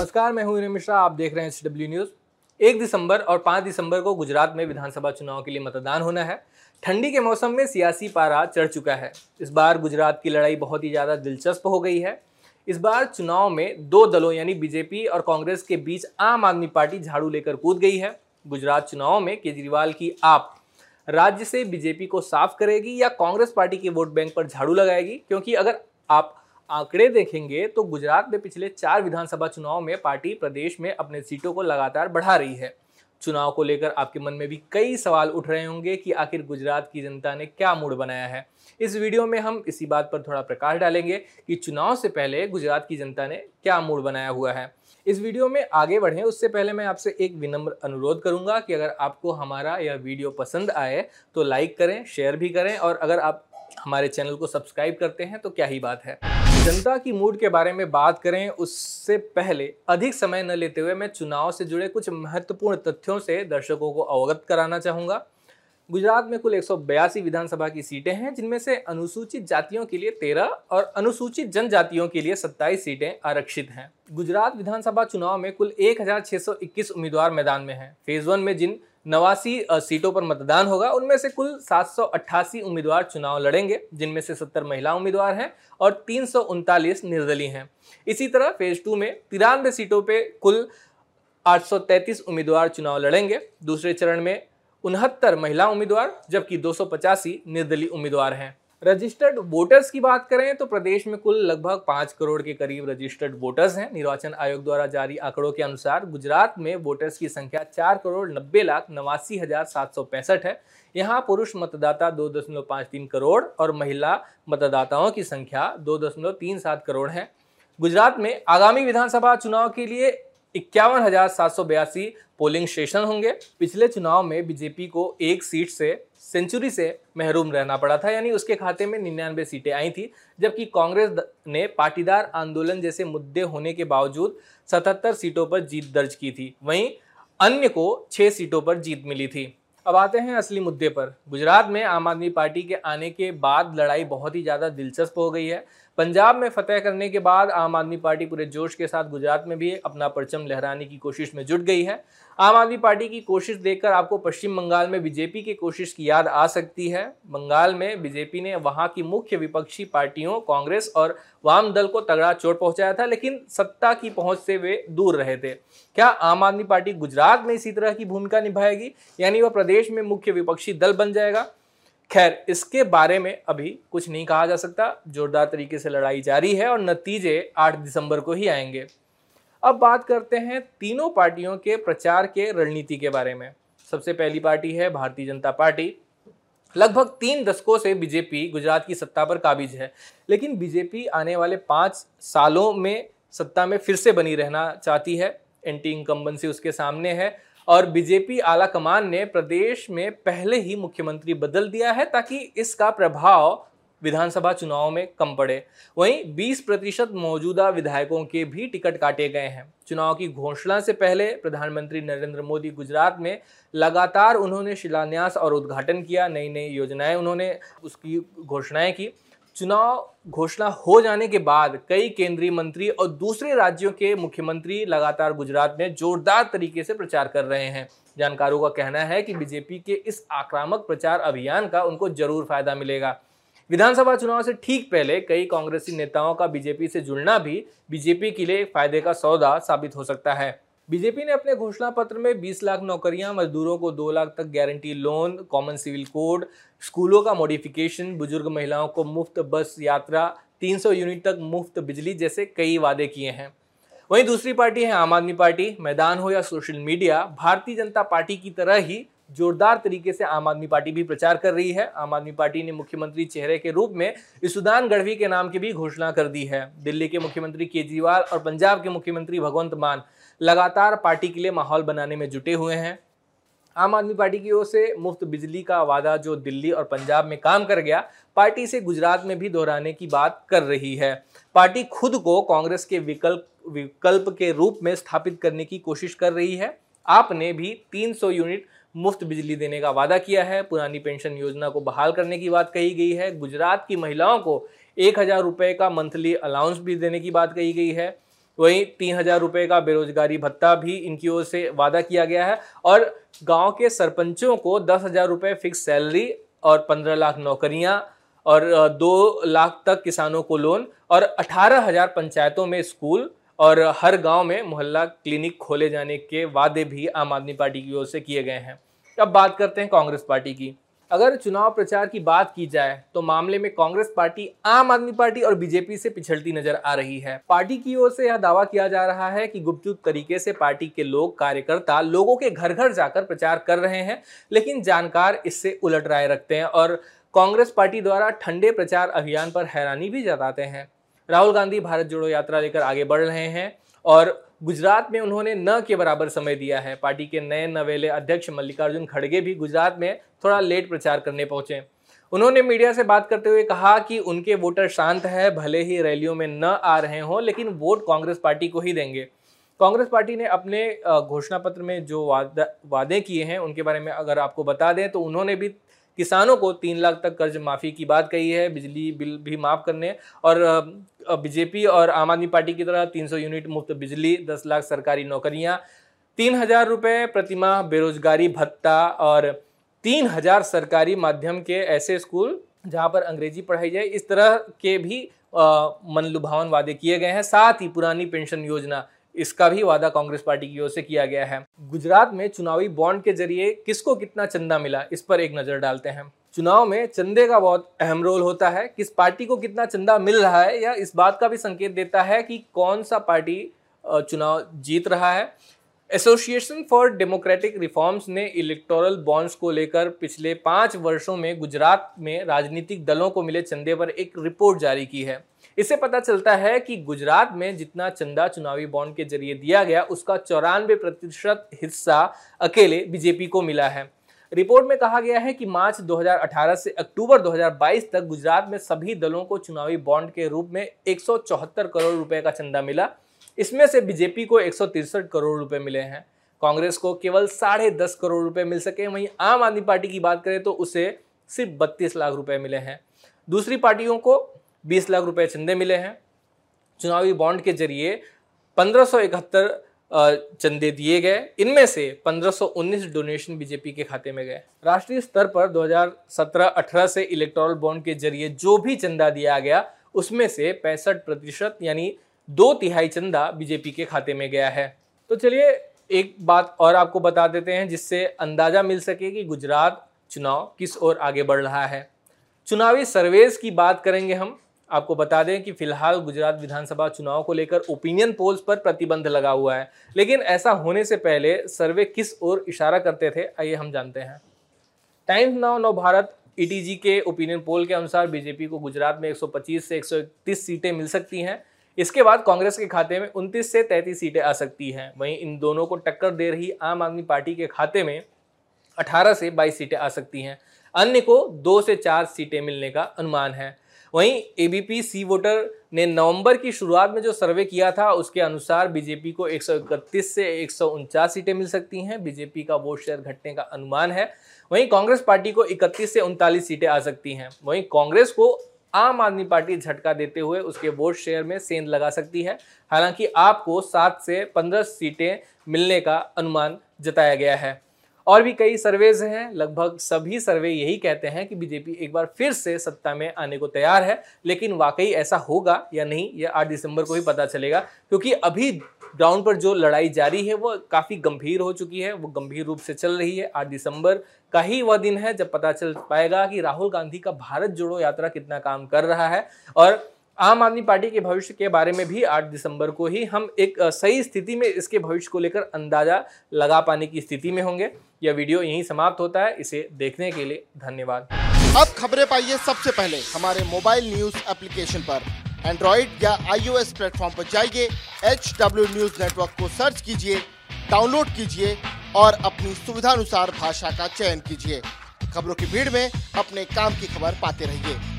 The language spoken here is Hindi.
नमस्कार, मैं हूँ मिश्रा, आप देख रहे हैं एच डब्ल्यू न्यूज़ एक दिसंबर और पाँच दिसंबर को गुजरात में विधानसभा चुनाव के लिए मतदान होना है। ठंडी के मौसम में सियासी पारा चढ़ चुका है। इस बार गुजरात की लड़ाई बहुत ही ज़्यादा दिलचस्प हो गई है। इस बार चुनाव में दो दलों, यानी बीजेपी और कांग्रेस के बीच आम आदमी पार्टी झाड़ू लेकर कूद गई है। गुजरात चुनाव में केजरीवाल की आप राज्य से बीजेपी को साफ़ करेगी या कांग्रेस पार्टी के वोट बैंक पर झाड़ू लगाएगी? क्योंकि अगर आप आंकड़े देखेंगे तो गुजरात में पिछले चार विधानसभा चुनाव में पार्टी प्रदेश में अपने सीटों को लगातार बढ़ा रही है। चुनाव को लेकर आपके मन में भी कई सवाल उठ रहे होंगे कि आखिर गुजरात की जनता ने क्या मूड बनाया है। इस वीडियो में हम इसी बात पर थोड़ा प्रकाश डालेंगे कि चुनाव से पहले गुजरात की जनता ने क्या मूड बनाया हुआ है। इस वीडियो में आगे बढ़ें, उससे पहले मैं आपसे एक विनम्र अनुरोध करूँगा कि अगर आपको हमारा यह वीडियो पसंद आए तो लाइक करें, शेयर भी करें और अगर आप हमारे चैनल को सब्सक्राइब करते हैं तो क्या ही बात है। जनता की मूड के बारे में बात करें, उससे पहले अधिक समय न लेते हुए मैं चुनाव से जुड़े कुछ महत्वपूर्ण तथ्यों से दर्शकों को अवगत कराना चाहूँगा। गुजरात में कुल एक सौ बयासी विधानसभा की सीटें हैं, जिनमें से अनुसूचित जातियों के लिए तेरह और अनुसूचित जनजातियों के लिए सत्ताईस सीटें आरक्षित हैं। गुजरात विधानसभा चुनाव में कुल 1621 उम्मीदवार मैदान में हैं। फ़ेज़ वन में जिन नवासी सीटों पर मतदान होगा। उनमें से कुल सात सौ अट्ठासी उम्मीदवार चुनाव लड़ेंगे, जिनमें से 70 महिला उम्मीदवार हैं और तीन सौ उनतालीस निर्दलीय हैं। इसी तरह फ़ेज़ टू में तिरानवे सीटों पर कुल 833 उम्मीदवार चुनाव लड़ेंगे। दूसरे चरण में उनहत्तर महिला उम्मीदवार, जबकि दो सौ पचासी निर्दलीय उम्मीदवार हैं। रजिस्टर्ड वोटर्स की बात करें तो प्रदेश में कुल लगभग पाँच करोड़ के करीब रजिस्टर्ड वोटर्स हैं। निर्वाचन आयोग द्वारा जारी आंकड़ों के अनुसार गुजरात में वोटर्स की संख्या चार करोड़ नब्बे लाख नवासी हज़ार सात सौ पैंसठ है। यहाँ पुरुष मतदाता दो दशमलव पाँच तीन करोड़ और महिला मतदाताओं की संख्या दो दशमलव तीन सात करोड़ है। गुजरात में आगामी विधानसभा चुनाव के लिए इक्यावन हज़ार सात सौ बयासी पोलिंग स्टेशन होंगे। पिछले चुनाव में बीजेपी को एक सीट से, सेंचुरी से महरूम रहना पड़ा था, यानी उसके खाते में निन्यानवे सीटें आई थी, जबकि कांग्रेस ने पाटीदार आंदोलन जैसे मुद्दे होने के बावजूद 77 सीटों पर जीत दर्ज की थी। वहीं अन्य को छह सीटों पर जीत मिली थी। अब आते हैं असली मुद्दे पर। गुजरात में आम आदमी पार्टी के आने के बाद लड़ाई बहुत ही ज़्यादा दिलचस्प हो गई है। पंजाब में फतेह करने के बाद आम आदमी पार्टी पूरे जोश के साथ गुजरात में भी अपना परचम लहराने की कोशिश में जुट गई है। आम आदमी पार्टी की कोशिश देखकर आपको पश्चिम बंगाल में बीजेपी की कोशिश की याद आ सकती है। बंगाल में बीजेपी ने वहाँ की मुख्य विपक्षी पार्टियों, कांग्रेस और वाम दल को तगड़ा चोट पहुँचाया था, लेकिन सत्ता की पहुँच से वे दूर रहे थे। क्या आम आदमी पार्टी गुजरात में इसी तरह की भूमिका निभाएगी? यानी वह प्रदेश में मुख्य विपक्षी दल बन जाएगा? खैर, इसके बारे में अभी कुछ नहीं कहा जा सकता। जोरदार तरीके से लड़ाई जारी है और नतीजे 8 दिसंबर को ही आएँगे। अब बात करते हैं तीनों पार्टियों के प्रचार के रणनीति के बारे में। सबसे पहली पार्टी है भारतीय जनता पार्टी। लगभग तीन दशकों से बीजेपी गुजरात की सत्ता पर काबिज है, लेकिन बीजेपी आने वाले पाँच सालों में सत्ता में फिर से बनी रहना चाहती है। एंटी इनकम्बेंसी उसके सामने है और बीजेपी आला कमान ने प्रदेश में पहले ही मुख्यमंत्री बदल दिया है ताकि इसका प्रभाव विधानसभा चुनाव में कम पड़े। वहीं 20 प्रतिशत मौजूदा विधायकों के भी टिकट काटे गए हैं। चुनाव की घोषणा से पहले प्रधानमंत्री नरेंद्र मोदी गुजरात में लगातार उन्होंने शिलान्यास और उद्घाटन किया। नई नई योजनाएँ उन्होंने उसकी घोषणाएँ की। चुनाव घोषणा हो जाने के बाद कई केंद्रीय मंत्री और दूसरे राज्यों के मुख्यमंत्री लगातार गुजरात में जोरदार तरीके से प्रचार कर रहे हैं। जानकारों का कहना है कि बीजेपी के इस आक्रामक प्रचार अभियान का उनको ज़रूर फ़ायदा मिलेगा। विधानसभा चुनाव से ठीक पहले कई कांग्रेसी नेताओं का बीजेपी से जुड़ना भी बीजेपी के लिए फ़ायदे का सौदा साबित हो सकता है। बीजेपी ने अपने घोषणा पत्र में 20 लाख नौकरियाँ, मजदूरों को 2 लाख तक guarantee loan common civil code स्कूलों का मॉडिफिकेशन बुज़ुर्ग महिलाओं को मुफ़्त बस यात्रा 300 यूनिट तक मुफ़्त बिजली जैसे कई वादे किए हैं। वहीं दूसरी पार्टी है आम आदमी पार्टी, मैदान हो या social media Bharatiya Janata party की तरह ही जोरदार तरीके से आम आदमी पार्टी भी प्रचार कर रही है। आम आदमी पार्टी ने मुख्यमंत्री चेहरे के रूप में इसुदान गढ़वी के नाम की भी घोषणा कर दी है। दिल्ली के मुख्यमंत्री केजरीवाल और पंजाब के मुख्यमंत्री भगवंत मान लगातार पार्टी के लिए माहौल बनाने में जुटे हुए हैं। आम आदमी पार्टी की ओर से मुफ़्त बिजली का वादा जो दिल्ली और पंजाब में काम कर गया, पार्टी से गुजरात में भी दोहराने की बात कर रही है। पार्टी खुद को कांग्रेस के विकल्प विकल्प के रूप में स्थापित करने की कोशिश कर रही है। आपने भी 300 यूनिट मुफ़्त बिजली देने का वादा किया है। पुरानी पेंशन योजना को बहाल करने की बात कही गई है। गुजरात की महिलाओं को एक हज़ार रुपये का मंथली अलाउंस भी देने की बात कही गई है। वहीं तीन हज़ार रुपये का बेरोजगारी भत्ता भी इनकी ओर से वादा किया गया है और गाँव के सरपंचों को दस हज़ार रुपये फिक्स सैलरी और पंद्रह लाख नौकरियाँ और दो लाख तक किसानों को लोन और अठारह हज़ार पंचायतों में स्कूल और हर गाँव में मोहल्ला क्लिनिक खोले जाने के वादे भी आम आदमी पार्टी की ओर से किए गए हैं। अब बात करते हैं कांग्रेस पार्टी की। अगर चुनाव प्रचार की बात की जाए तो मामले में कांग्रेस पार्टी, आम आदमी पार्टी और बीजेपी से पिछड़ती नज़र आ रही है। पार्टी की ओर से यह दावा किया जा रहा है कि गुपचुप तरीके से पार्टी के लोग, कार्यकर्ता, लोगों के घर घर जाकर प्रचार कर रहे हैं, लेकिन जानकार इससे उलट राय रखते हैं और कांग्रेस पार्टी द्वारा ठंडे प्रचार अभियान पर हैरानी भी जताते हैं। राहुल गांधी भारत जोड़ो यात्रा लेकर आगे बढ़ रहे हैं और गुजरात में उन्होंने न के बराबर समय दिया है। पार्टी के नए नवेले अध्यक्ष मल्लिकार्जुन खड़गे भी गुजरात में थोड़ा लेट प्रचार करने पहुँचे। उन्होंने मीडिया से बात करते हुए कहा कि उनके वोटर शांत है, भले ही रैलियों में न आ रहे हों, लेकिन वोट कांग्रेस पार्टी को ही देंगे। कांग्रेस पार्टी ने अपने घोषणा पत्र में जो वादा, वादे किए हैं, उनके बारे में अगर आपको बता दें तो उन्होंने भी किसानों को तीन लाख तक कर्ज माफ़ी की बात कही है, बिजली बिल भी माफ़ करने और बीजेपी और आम आदमी पार्टी की तरह 300 यूनिट मुफ़्त बिजली 10 लाख सरकारी नौकरियाँ, तीन हज़ार रुपये प्रतिमाह बेरोजगारी भत्ता और तीन हज़ार सरकारी माध्यम के ऐसे स्कूल जहाँ पर अंग्रेज़ी पढ़ाई जाए। इस तरह के भी मन लुभावन वादे किए गए हैं। साथ ही पुरानी पेंशन योजना इसका भी वादा कांग्रेस पार्टी की ओर से किया गया है। गुजरात में चुनावी बॉन्ड के ज़रिए किसको कितना चंदा मिला, इस पर एक नज़र डालते हैं। चुनाव में चंदे का बहुत अहम रोल होता है, किस पार्टी को कितना चंदा मिल रहा है, या इस बात का भी संकेत देता है कि कौन सा पार्टी चुनाव जीत रहा है। एसोसिएशन फॉर डेमोक्रेटिक रिफॉर्म्स ने इलेक्टोरल बॉन्ड्स को लेकर पिछले पाँच वर्षों में गुजरात में राजनीतिक दलों को मिले चंदे पर एक रिपोर्ट जारी की है। इससे पता चलता है कि गुजरात में जितना चंदा चुनावी बॉन्ड के ज़रिए दिया गया, उसका चौरानवे प्रतिशत हिस्सा अकेले बीजेपी को मिला है। रिपोर्ट में कहा गया है कि मार्च 2018 से अक्टूबर 2022 तक गुजरात में सभी दलों को चुनावी बॉन्ड के रूप में एक सौ चौहत्तर करोड़ रुपए का चंदा मिला। इसमें से बीजेपी को एक करोड़ रुपए मिले हैं। कांग्रेस को केवल साढ़े दस करोड़ रुपए मिल सके वहीं आम आदमी पार्टी की बात करें तो उसे सिर्फ़ बत्तीस लाख रुपए मिले हैं। दूसरी पार्टियों को बीस लाख रुपए चंदे मिले हैं। चुनावी बॉन्ड के ज़रिए पंद्रह चंदे दिए गए। इनमें से 1519 डोनेशन बीजेपी के खाते में गए। राष्ट्रीय स्तर पर 2017-18 से इलेक्टोरल बॉन्ड के ज़रिए जो भी चंदा दिया गया, उसमें से पैंसठ प्रतिशत यानी दो तिहाई चंदा बीजेपी के खाते में गया है। तो चलिए, एक बात और आपको बता देते हैं, जिससे अंदाज़ा मिल सके कि गुजरात चुनाव किस ओर आगे बढ़ रहा है। चुनावी सर्वेस की बात करेंगे हम। आपको बता दें कि फ़िलहाल गुजरात विधानसभा चुनाव को लेकर ओपिनियन पोल्स पर प्रतिबंध लगा हुआ है। लेकिन ऐसा होने से पहले सर्वे किस ओर इशारा करते थे, आइए हम जानते हैं। Times Now Nav Bharat ETG के ओपिनियन पोल के अनुसार बीजेपी को गुजरात में 125 से 131 सीटें मिल सकती हैं। इसके बाद कांग्रेस के खाते में 29 से 33 सीटें आ सकती हैं। वहीं इन दोनों को टक्कर दे रही आम आदमी पार्टी के खाते में 18 से 22 सीटें आ सकती हैं। अन्य को दो से चार सीटें मिलने का अनुमान है। वहीं एबीपी सी वोटर ने नवंबर की शुरुआत में जो सर्वे किया था, उसके अनुसार बीजेपी को 131 से एक सौ उनचास सीटें मिल सकती हैं। बीजेपी का वोट शेयर घटने का अनुमान है। वहीं कांग्रेस पार्टी को 31 से उनतालीस सीटें आ सकती हैं। वहीं कांग्रेस को आम आदमी पार्टी झटका देते हुए उसके वोट शेयर में सेंध लगा सकती है। हालाँकि आपको सात से पंद्रह सीटें मिलने का अनुमान जताया गया है। और भी कई सर्वेज हैं, लगभग सभी सर्वे यही कहते हैं कि बीजेपी एक बार फिर से सत्ता में आने को तैयार है, लेकिन वाकई ऐसा होगा या नहीं, यह आठ दिसंबर को ही पता चलेगा, क्योंकि अभी ग्राउंड पर जो लड़ाई जारी है, वो काफ़ी गंभीर हो चुकी है, वो गंभीर रूप से चल रही है। आठ दिसंबर का ही वह दिन है जब पता चल पाएगा कि राहुल गांधी का भारत जोड़ो यात्रा कितना काम कर रहा है और आम आदमी पार्टी के भविष्य के बारे में भी 8 दिसंबर को ही हम एक सही स्थिति में इसके भविष्य को लेकर अंदाज़ा लगा पाने की स्थिति में होंगे। यह वीडियो यहीं समाप्त होता है। इसे देखने के लिए धन्यवाद। अब खबरें पाइए सबसे पहले हमारे मोबाइल न्यूज़ एप्लीकेशन पर। एंड्रॉइड या आईओएस प्लेटफॉर्म पर जाइए एच डब्ल्यू न्यूज़ नेटवर्क को सर्च कीजिए, डाउनलोड कीजिए और अपनी सुविधानुसार भाषा का चयन कीजिए। खबरों की भीड़ में अपने काम की खबर पाते रहिए।